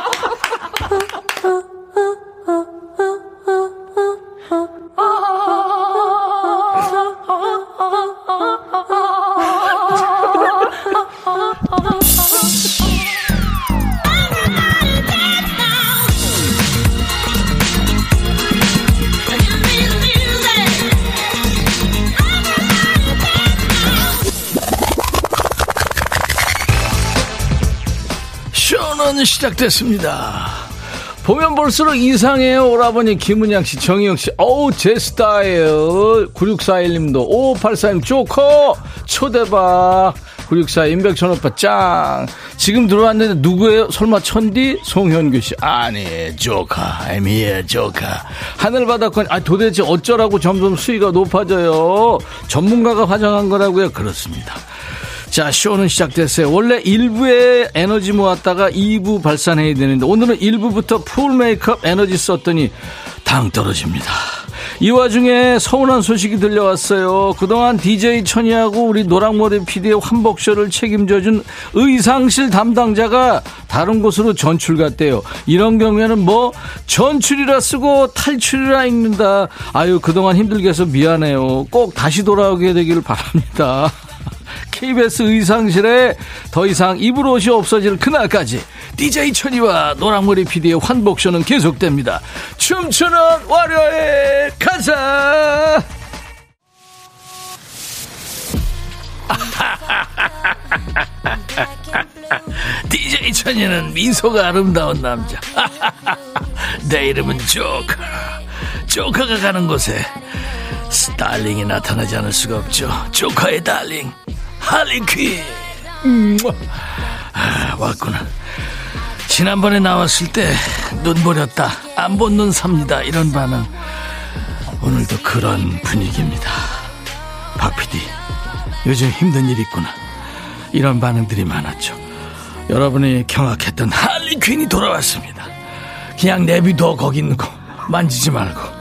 쇼는 시작됐습니다. 보면 볼수록 이상해요. 오라버니 김은양 씨, 정희영 씨. 어우, 제 스타일. 9641님도. 5584님, 조커. 초대박. 964 임백천 오빠 짱. 지금 들어왔는데 누구예요? 설마 천디? 송현규 씨. 아니, 조커. I'm here, 조커. 하늘바다건, 아, 도대체 어쩌라고 점점 수위가 높아져요? 전문가가 화장한 거라고요? 그렇습니다. 자, 쇼는 시작됐어요. 원래 1부에 에너지 모았다가 2부 발산해야 되는데 오늘은 1부부터 full 메이크업 에너지 썼더니 당 떨어집니다. 이 와중에 서운한 소식이 들려왔어요. 그동안 DJ 천이하고 우리 노랑머리 PD의 환복쇼를 책임져준 의상실 담당자가 다른 곳으로 전출 갔대요. 이런 경우에는 뭐 전출이라 쓰고 탈출이라 읽는다. 아유 그동안 힘들게 해서 미안해요. 꼭 다시 돌아오게 되기를 바랍니다. KBS 의상실에 더 이상 입을 옷이 없어질 그날까지 DJ 천이와 노랑머리 PD의 환복쇼는 계속됩니다. 춤추는 월요일 가자! DJ 천이는 미소가 아름다운 남자. 내 이름은 조카. 조카가 가는 곳에 's darling이 나타나지 않을 수가 없죠. 조커의 darling, 할리퀸. 음, 아, 왔구나. 지난번에 나왔을 때 눈 버렸다, 안 본 눈 삽니다. 이런 반응. 오늘도 그런 분위기입니다. 박 PD, 요즘 힘든 일 있구나. 이런 반응들이 많았죠. 여러분이 경악했던 할리퀸이 돌아왔습니다. 그냥 내비둬 거기 있는 거 만지지 말고.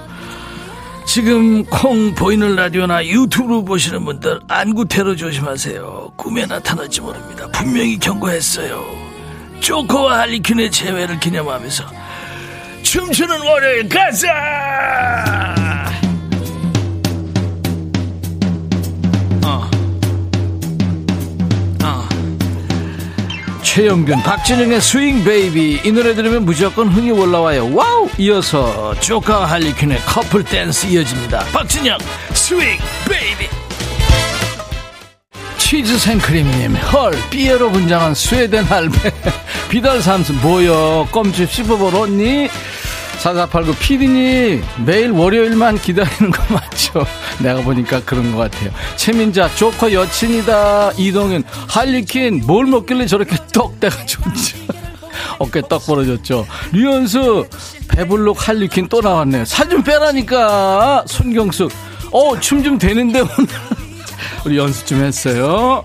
지금 콩 보이는 라디오나 유튜브 보시는 분들 안구 테러 조심하세요. 꿈에 나타날지 모릅니다. 분명히 경고했어요. 조커와 할리퀸의 재회를 기념하면서 춤추는 월요일 가자! 최영균, 박진영의 Swing Baby 이 노래 들으면 무조건 흥이 올라와요. 와우! 이어서 조커 할리퀸의 커플 댄스 이어집니다. 박진영 Swing Baby. 치즈 생크림님, 헐, 삐에로 분장한 스웨덴 할배. 비달 삼순, 뭐여, 껌집 씹어버렸니? 4489 피디님 매일 월요일만 기다리는 거 맞죠? 내가 보니까 그런 것 같아요. 최민자 조커 여친이다. 이동현 할리퀸 뭘 먹길래 저렇게 떡대가 좋지? 어깨 떡 벌어졌죠. 류현수 배불룩 할리퀸 또 나왔네요. 살 좀 빼라니까. 손경숙 어 춤 좀 되는데 오늘 우리 연습 좀 했어요.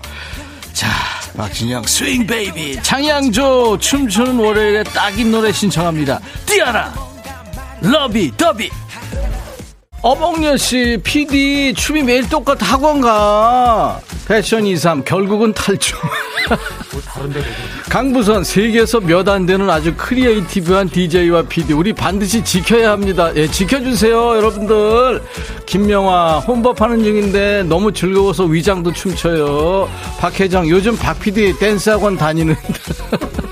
자, 박진영 Swing Baby 장양조 춤추는 월요일에 딱인 노래 신청합니다. 티아라 Lovey Dovey 어몽여 씨, PD 춤이 매일 똑같아 학원 가. 패션 23 결국은 탈춤. 강부선 세계에서 몇 안 되는 아주 creative한 DJ와 PD 우리 반드시 지켜야 합니다. 예, 지켜주세요, 여러분들. 김명화 혼밥하는 중인데 너무 즐거워서 위장도 춤춰요. 박혜정 요즘 박 PD 댄스 학원 다니는.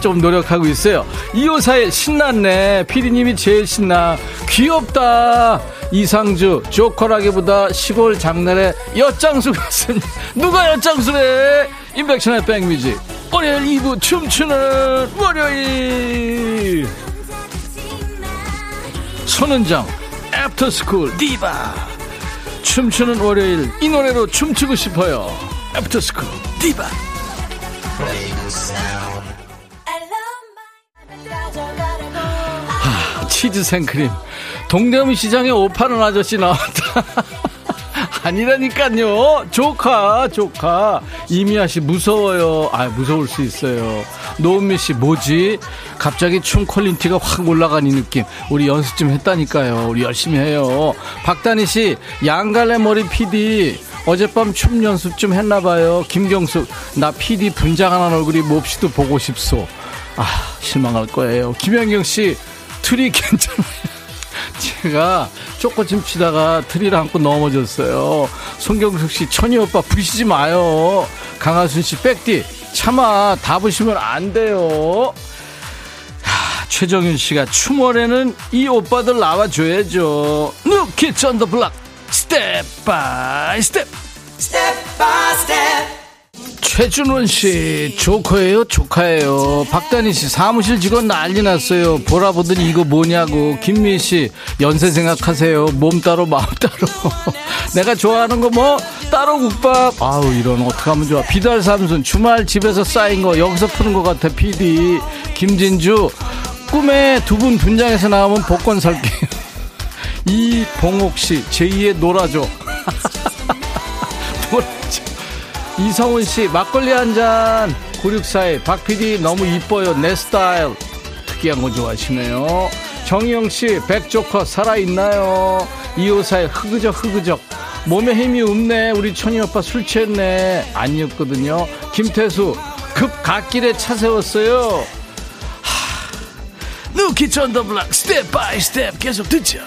좀 노력하고 있어요. 2541 신났네. 피디님이 제일 신나. 귀엽다. 이상주 조커라기보다 시골 장날에 엿장수 같으니 누가 엿장수래? 임백천의 백뮤직 월요일 2부 춤추는 월요일 손은정 애프터스쿨 디바 춤추는 월요일 이 노래로 춤추고 싶어요 애프터스쿨 디바 치즈 생크림. 동대문 시장에 옷 파는 아저씨 나왔다. 아니라니까요. 조커 조커. 이미아 씨 무서워요. 아 무서울 수 있어요. 노은미 씨 뭐지? 갑자기 춤 quality가 확 올라간 이 느낌. 우리 연습 좀 했다니까요. 우리 열심히 해요. 박다니 씨 양갈래 머리 PD 어젯밤 춤 연습 좀 했나봐요. 김경숙 나 PD 분장하는 얼굴이 몹시도 보고 싶소. 아 실망할 거예요. 김현경 씨 트리 괜찮아요 제가 쪼꼬침 치다가 트리를 안고 넘어졌어요. 송경숙 씨, 천희 오빠 부시지 마요. 강하순 씨, 백디, 차마 다 부시면 안 돼요. 하, 최정윤 씨가 추월에는 이 오빠들 나와줘야죠. New Kids on the Block, Step by Step. Step by Step. 최준원 씨, 조커예요, 조카예요. 박다니 씨, 사무실 직원 난리 났어요. 보라 보더니 이거 뭐냐고. 김미 씨, 연세 생각하세요. 몸 따로 마음 따로. 내가 좋아하는 거 뭐? 따로 국밥. 아우 이런 어떡하면 좋아. 비달 삼순 주말 집에서 쌓인 거 여기서 푸는 것 같아. PD 김진주 꿈에 두 분 분장해서 나오면 복권 살게요. 이봉옥 씨, 제2의 놀아줘. 놀아줘. 이성훈 씨 막걸리 한 잔. 9641 박PD 너무 이뻐요. 내 스타일. 특이한 거 좋아하시네요. 정희영 씨 백조커 살아있나요? 2541 흐그적 흐그적. 몸에 힘이 없네. 우리 천희 오빠 술 취했네. 아니었거든요. 김태수 급 갓길에 차 세웠어요. 하, New Kids on the Block Step by Step 계속 듣죠.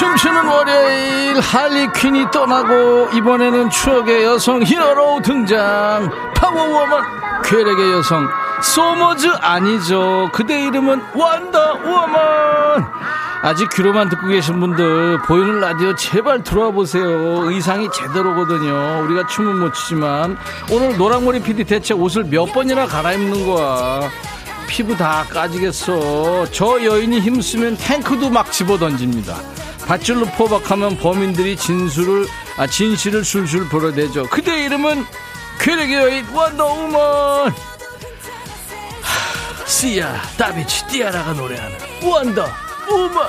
춤추는 월요일 할리퀸이 떠나고 이번에는 추억의 여성 hero 등장. power woman 괴력의 여성. 소머즈 아니죠. 그대 이름은 Wonder Woman. 아직 귀로만 듣고 계신 분들 보이는 라디오 제발 들어와 보세요. 의상이 제대로거든요. 우리가 춤은 못 추지만. 오늘 노랑머리 PD 대체 옷을 몇 번이나 갈아입는 거야? 피부 다 까지겠어. 저 여인이 힘쓰면 탱크도 막 집어 던집니다. 밧줄로 포박하면 범인들이 진술을 아 진실을 술술 불어대죠. 그대 이름은 괴력의 여인 원더우먼. 시야 다비치 띠아라가 노래하는 원더 우먼.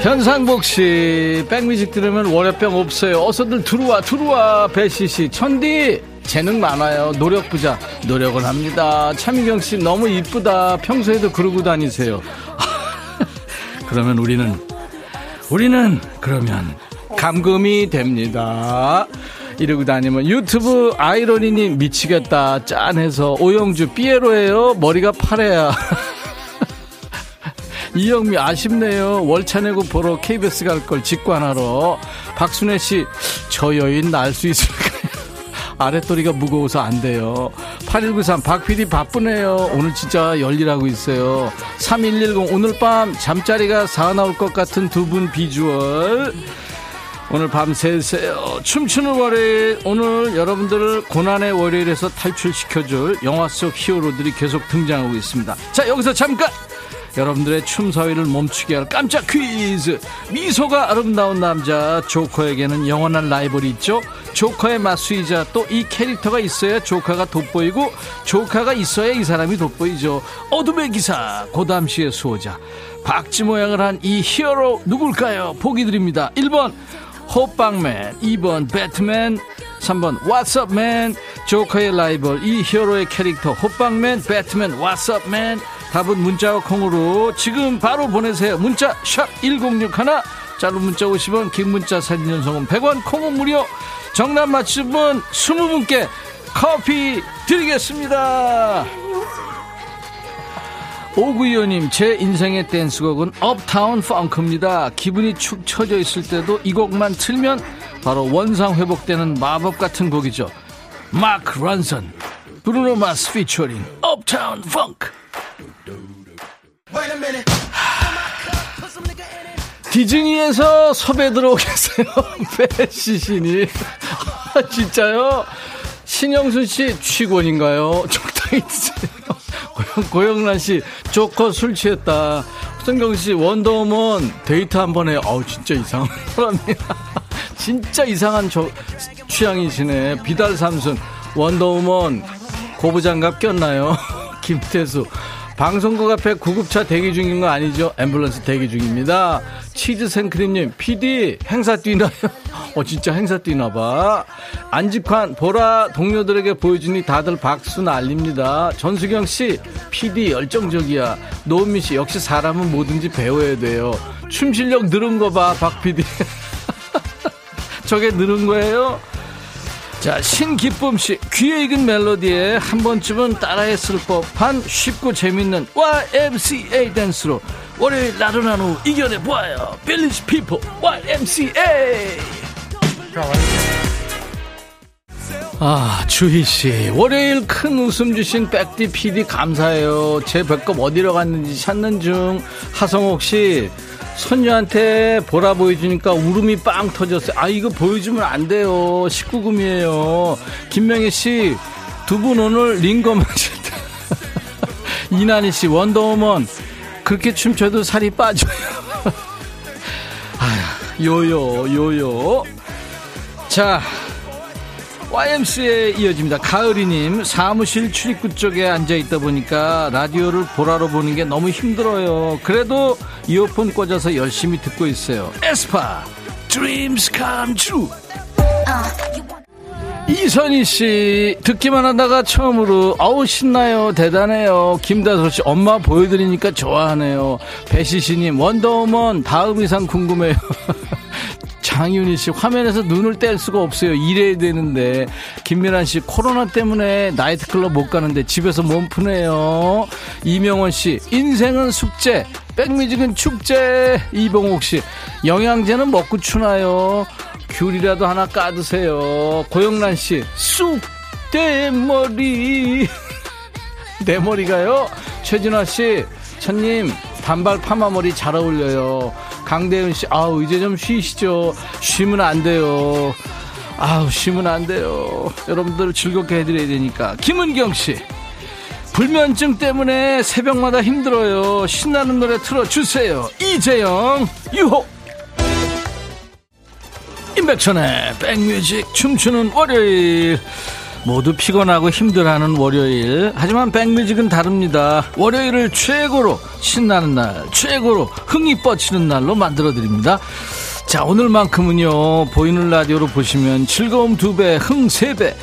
현상복 씨, 백뮤직 들으면 월요병 없어요. 어서들 들어와, 들어와. 배시 씨, 천디, 재능 많아요. 노력 부자. 노력을 합니다. 차미경 씨, 너무 이쁘다. 평소에도 그러고 다니세요. 그러면 우리는, 우리는, 그러면, 감금이 됩니다. 이러고 다니면 유튜브 아이러니님 미치겠다. 짠해서 오영주 삐에로예요. 머리가 파래야. 이영미 아쉽네요. 월차 내고 보러 KBS 갈 걸 직관하러. 박순애 씨, 저 여인 날 수 있을까요? 아랫도리가 무거워서 안 돼요. 8193 박PD 바쁘네요. 오늘 진짜 열일하고 있어요. 3110 오늘 밤 잠자리가 사나울 것 같은 두 분 비주얼. 오늘 밤 새세요. 춤추는 월요일. 오늘 여러분들을 고난의 월요일에서 탈출시켜줄 영화 속 히어로들이 계속 등장하고 있습니다. 자, 여기서 잠깐! 여러분들의 춤 사위를 멈추게 할 깜짝 퀴즈. 미소가 아름다운 남자 조커에게는 영원한 라이벌이 있죠. 조커의 맞수이자 또 이 캐릭터가 있어야 조커가 돋보이고 조커가 있어야 이 사람이 돋보이죠. 어둠의 기사 고담시의 수호자 박쥐 모양을 한 이 히어로 누굴까요? 보기 드립니다. 1번 호빵맨 2번 배트맨 3번 왓썹맨 조커의 라이벌 이 히어로의 캐릭터 호빵맨 배트맨 왓썹맨 답은 문자와 콩으로 지금 바로 보내세요. 문자 샵1061 짧은 문자 50원 긴 문자 사진 연속은 100원 콩은 무료. 정답 맞추면 20분께 커피 드리겠습니다. 오구이호님 제 인생의 댄스곡은 업타운 펑크입니다. 기분이 축 처져 있을 때도 이 곡만 틀면 바로 원상 회복되는 마법 같은 곡이죠. 마크 론슨 브루노 마스 피처링 Uptown Funk 디즈니에서 섭외 들어오겠어요 배시신이 아, 진짜요 신영순 씨 취권인가요 적당히 드세요 고영, 고영란 씨, 조커 술 취했다. 허성경 씨, 원더우먼 데이트 한번 해요. 어우, 진짜 이상한 사람이야. 진짜 이상한 저, 취향이시네. 비달 삼순, 원더우먼, 고부장갑 꼈나요? 김태수. 방송국 앞에 구급차 대기 중인 거 아니죠? 앰뷸런스 대기 중입니다. 치즈 생크림님, PD 행사 뛰나요? 어, 진짜 행사 뛰나 봐. 안직환, 보라 동료들에게 보여주니 다들 박수 날립니다. 전수경 씨, PD 열정적이야. 노은미 씨, 역시 사람은 뭐든지 배워야 돼요. 춤 실력 늘은 거 봐, 박 PD. 저게 늘은 거예요? 자, 신기쁨 씨, 귀에 익은 멜로디에 한 번쯤은 따라했을 법한 쉽고 재밌는 YMCA 댄스로 월요일 나른 한 후 이겨내 보아요. 빌리지 피포 YMCA! 아, 주희 씨. 월요일 큰 웃음 주신 백디 PD 감사해요. 제 배꼽 어디로 갔는지 찾는 중. 하성옥 씨. 손녀한테 보라 보여주니까 울음이 빵 터졌어요. 아, 이거 보여주면 안 돼요. 19금이에요. 김명희 씨. 두 분 오늘 링거 마실 때. 이난희 씨. 원더우먼. 그렇게 춤춰도 살이 빠져요. 아휴, 요요, 요요. 자, YMC에 이어집니다. 가을이님, 사무실 출입구 쪽에 앉아있다 보니까 라디오를 보라로 보는 게 너무 힘들어요. 그래도 이어폰 꽂아서 열심히 듣고 있어요. 에스파, Dreams Come True. 이선희 씨, 듣기만 하다가 처음으로, 아우, 신나요. 대단해요. 김다솔 씨, 엄마 보여드리니까 좋아하네요. 배시시님, 원더우먼, 다음 이상 궁금해요. 장윤희 씨, 화면에서 눈을 뗄 수가 없어요. 일해야 되는데. 김민환 씨, 코로나 때문에 나이트클럽 못 가는데 집에서 몸 푸네요. 이명원 씨, 인생은 숙제. 백뮤직은 축제. 이봉옥 씨, 영양제는 먹고 추나요. 귤이라도 하나 까드세요. 고영란 씨, 쑥, 대머리. 내 머리가요? 최진화 씨, 천님, 단발 파마머리 잘 어울려요. 강대은 씨, 아우, 이제 좀 쉬시죠. 쉬면 안 돼요. 아우, 쉬면 안 돼요. 여러분들 즐겁게 해드려야 되니까. 김은경 씨, 불면증 때문에 새벽마다 힘들어요. 신나는 노래 틀어주세요. 이재영, 유호. 임백천의 백뮤직 춤추는 월요일. 모두 피곤하고 힘들어하는 월요일. 하지만 백뮤직은 다릅니다. 월요일을 최고로 신나는 날, 최고로 흥이 뻗치는 날로 만들어드립니다. 자, 오늘만큼은요, 보이는 라디오로 보시면 즐거움 두 배, 흥 세 배.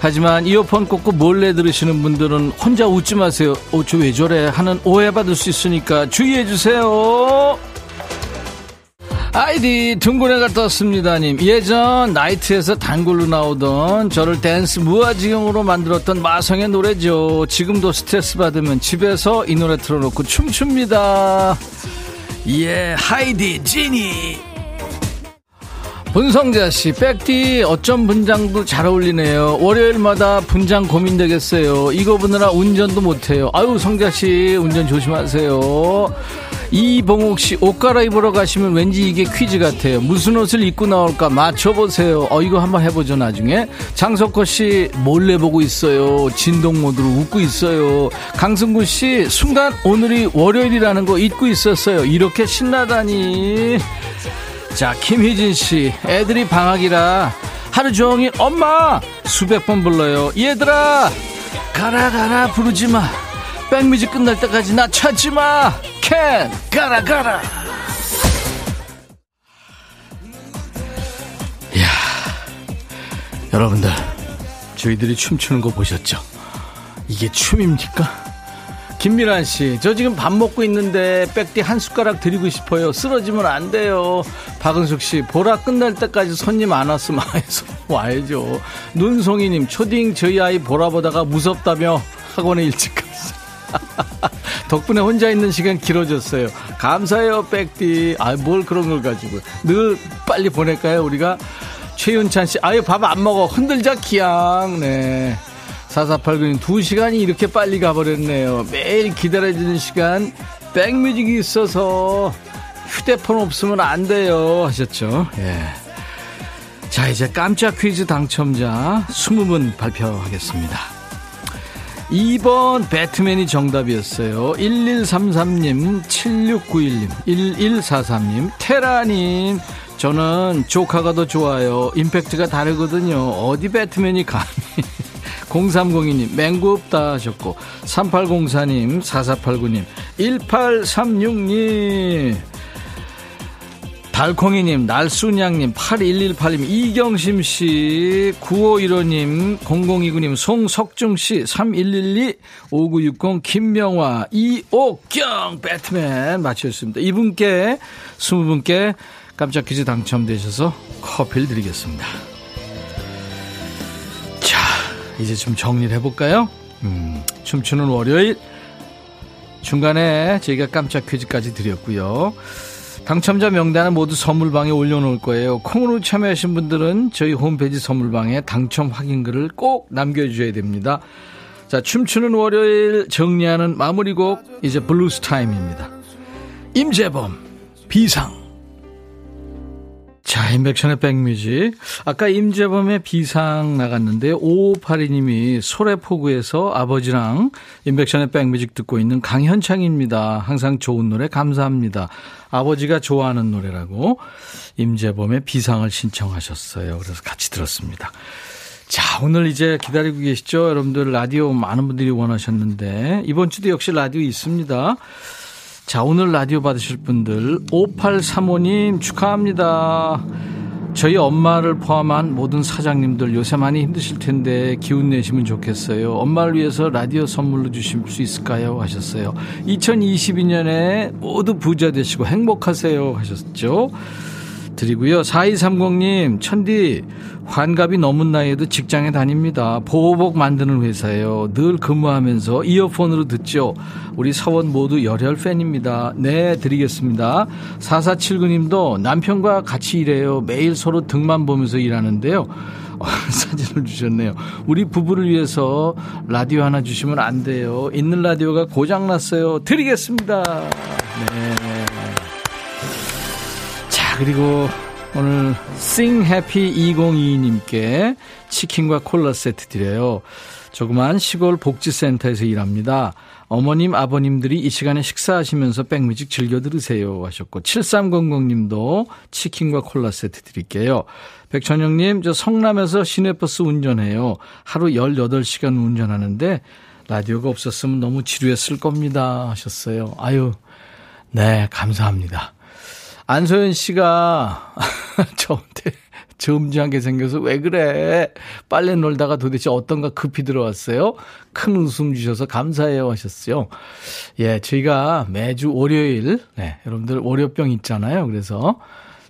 하지만 이어폰 꽂고 몰래 들으시는 분들은 혼자 웃지 마세요. 어, 저왜 저래? 하는 오해받을 수 있으니까 주의해주세요. 아이디 둥근애가 떴습니다님 예전 나이트에서 단골로 나오던 저를 댄스 무아지경으로 만들었던 마성의 노래죠 지금도 스트레스 받으면 집에서 이 노래 틀어놓고 춤춥니다 예 하이디 지니 본성자 씨, 백디 어쩜 분장도 잘 어울리네요. 월요일마다 분장 고민되겠어요. 이거 보느라 운전도 못해요. 아유, 성자 씨, 운전 조심하세요. 이봉옥 씨, 옷 갈아입으러 가시면 왠지 이게 퀴즈 같아요. 무슨 옷을 입고 나올까 맞춰보세요. 어, 이거 한번 해보죠, 나중에. 장석호 씨, 몰래 보고 있어요. 진동 모드로 웃고 있어요. 강승구 씨, 순간 오늘이 월요일이라는 거 잊고 있었어요. 이렇게 신나다니. 자, 김희진 씨, 애들이 방학이라 하루 종일 엄마 수백 번 불러요. 얘들아, 가라 가라 부르지 마. 백뮤직 끝날 때까지 나 찾지 마. 캔 가라 가라. 이야, 여러분들 저희들이 춤추는 거 보셨죠? 이게 춤입니까? 김미란 씨, 저 지금 밥 먹고 있는데 백디 한 숟가락 드리고 싶어요. 쓰러지면 안 돼요. 박은숙 씨, 보라 끝날 때까지 손님 안 왔으면 해서 와야죠. 눈송이님, 초딩 저희 아이 보라 보다가 무섭다며 학원에 일찍 갔어요. 덕분에 혼자 있는 시간 길어졌어요. 감사해요, 백디. 아, 뭘 그런 걸 가지고. 늘 빨리 보낼까요, 우리가? 최윤찬 씨, 아유, 밥 안 먹어. 흔들자, 기양. 네. 4489님, 두 시간이 이렇게 빨리 가버렸네요. 매일 기다려지는 시간, 백뮤직이 있어서 휴대폰 없으면 안 돼요. 하셨죠. 예. 자, 이제 깜짝 퀴즈 당첨자 20분 발표하겠습니다. 2번 배트맨이 정답이었어요. 1133님, 7691님, 1143님, 테라님, 저는 조카가 더 좋아요. 임팩트가 다르거든요. 어디 배트맨이 감히. 0302님, 맹구 없다 하셨고, 3804님, 4489님, 1836님, 달콩이님, 날순양님, 8118님, 이경심씨, 9515님, 0029님, 송석중씨, 3112, 5960, 김명화, 이옥경, 배트맨 맞추셨습니다. 이분께, 20분께 깜짝 퀴즈 당첨되셔서 커피를 드리겠습니다. 자, 이제 좀 정리를 해볼까요? 음, 춤추는 월요일. 중간에 저희가 깜짝 퀴즈까지 드렸고요. 당첨자 명단은 모두 선물방에 올려놓을 거예요. 콩으로 참여하신 분들은 저희 홈페이지 선물방에 당첨 확인글을 꼭 남겨주셔야 됩니다. 자, 춤추는 월요일 정리하는 마무리곡, 이제 블루스 타임입니다. 임재범, 비상. 자, 인백션의 백뮤직. 아까 임재범의 비상 나갔는데, 5582님이 소래포구에서 아버지랑 인백션의 백뮤직 듣고 있는 강현창입니다. 항상 좋은 노래 감사합니다. 아버지가 좋아하는 노래라고 임재범의 비상을 신청하셨어요. 그래서 같이 들었습니다. 자, 오늘 이제 기다리고 계시죠? 여러분들 라디오 많은 분들이 원하셨는데, 이번 주도 역시 라디오 있습니다. 자, 오늘 라디오 받으실 분들 5835님 축하합니다. 저희 엄마를 포함한 모든 사장님들 요새 많이 힘드실 텐데 기운 내시면 좋겠어요. 엄마를 위해서 라디오 선물로 주실 수 있을까요? 하셨어요. 2022년에 모두 부자 되시고 행복하세요 하셨죠. 드리고요. 4230님, 천디, 환갑이 넘은 나이에도 직장에 다닙니다. 보호복 만드는 회사예요. 늘 근무하면서 이어폰으로 듣죠. 우리 사원 모두 열혈 팬입니다. 네, 드리겠습니다. 4479님도 남편과 같이 일해요. 매일 서로 등만 보면서 일하는데요. 사진을 주셨네요. 우리 부부를 위해서 라디오 하나 주시면 안 돼요. 있는 라디오가 고장났어요. 드리겠습니다. 네. 자, 그리고 오늘 Happy 2022님께 치킨과 콜라 세트 드려요. 조그만 시골 복지센터에서 일합니다. 어머님, 아버님들이 이 시간에 식사하시면서 백뮤직 즐겨 들으세요 하셨고 7300님도 치킨과 콜라 세트 드릴게요. 백천영님, 저 성남에서 시내버스 운전해요. 하루 18시간 운전하는데 라디오가 없었으면 너무 지루했을 겁니다 하셨어요. 아유, 네, 감사합니다. 안소연 씨가 저한테 점잖게 생겨서 왜 그래? 빨래 놀다가 도대체 어떤가 급히 들어왔어요? 큰 웃음 주셔서 감사해요 하셨어요. 예, 저희가 매주 월요일, 네, 여러분들 월요병 있잖아요. 그래서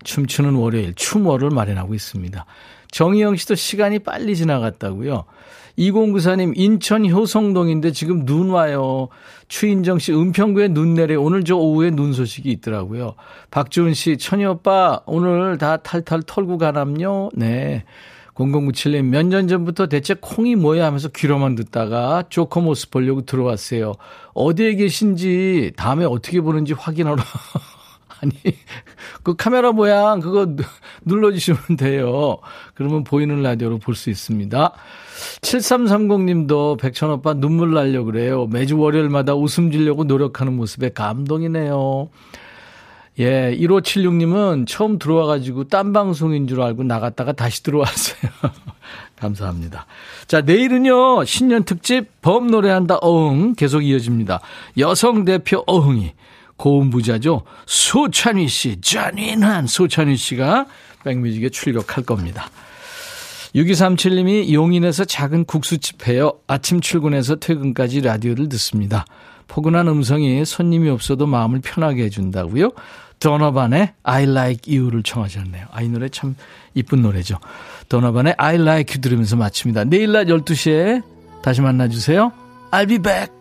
춤추는 월요일, 춤월을 마련하고 있습니다. 정희영 씨도 시간이 빨리 지나갔다고요. 2094님, 인천 효성동인데 지금 눈 와요. 추인정 씨, 은평구에 눈 내려. 오늘 저 오후에 눈 소식이 있더라고요. 박주은 씨, 천희 오빠, 오늘 다 탈탈 털고 가남요? 네. 0097님, 몇 년 전부터 대체 콩이 뭐야 하면서 귀로만 듣다가 조커 모습 보려고 들어왔어요. 어디에 계신지, 다음에 어떻게 보는지 확인하러. 아니, 그 카메라 모양 그거 눌러주시면 돼요. 그러면 보이는 라디오로 볼 수 있습니다. 7330님도 백천오빠 눈물 날려 그래요. 매주 월요일마다 웃음 지려고 노력하는 모습에 감동이네요. 예, 1576님은 처음 들어와가지고 딴 방송인 줄 알고 나갔다가 다시 들어왔어요. 감사합니다. 자, 내일은요, 신년 특집 범 노래한다 어흥 계속 이어집니다. 여성 대표 어흥이 고음 부자죠. 소찬희 씨, 잔인한 소찬희 씨가 백뮤직에 출격할 겁니다. 6237님이 용인에서 작은 국수집 해요. 아침 출근해서 퇴근까지 라디오를 듣습니다. 포근한 음성이 손님이 없어도 마음을 편하게 해준다고요. 도너반의 I Like You를 청하셨네요. 아, 이 노래 참 이쁜 노래죠. 도너반의 I Like You 들으면서 마칩니다. 내일 낮 12시에 다시 만나주세요. I'll be back.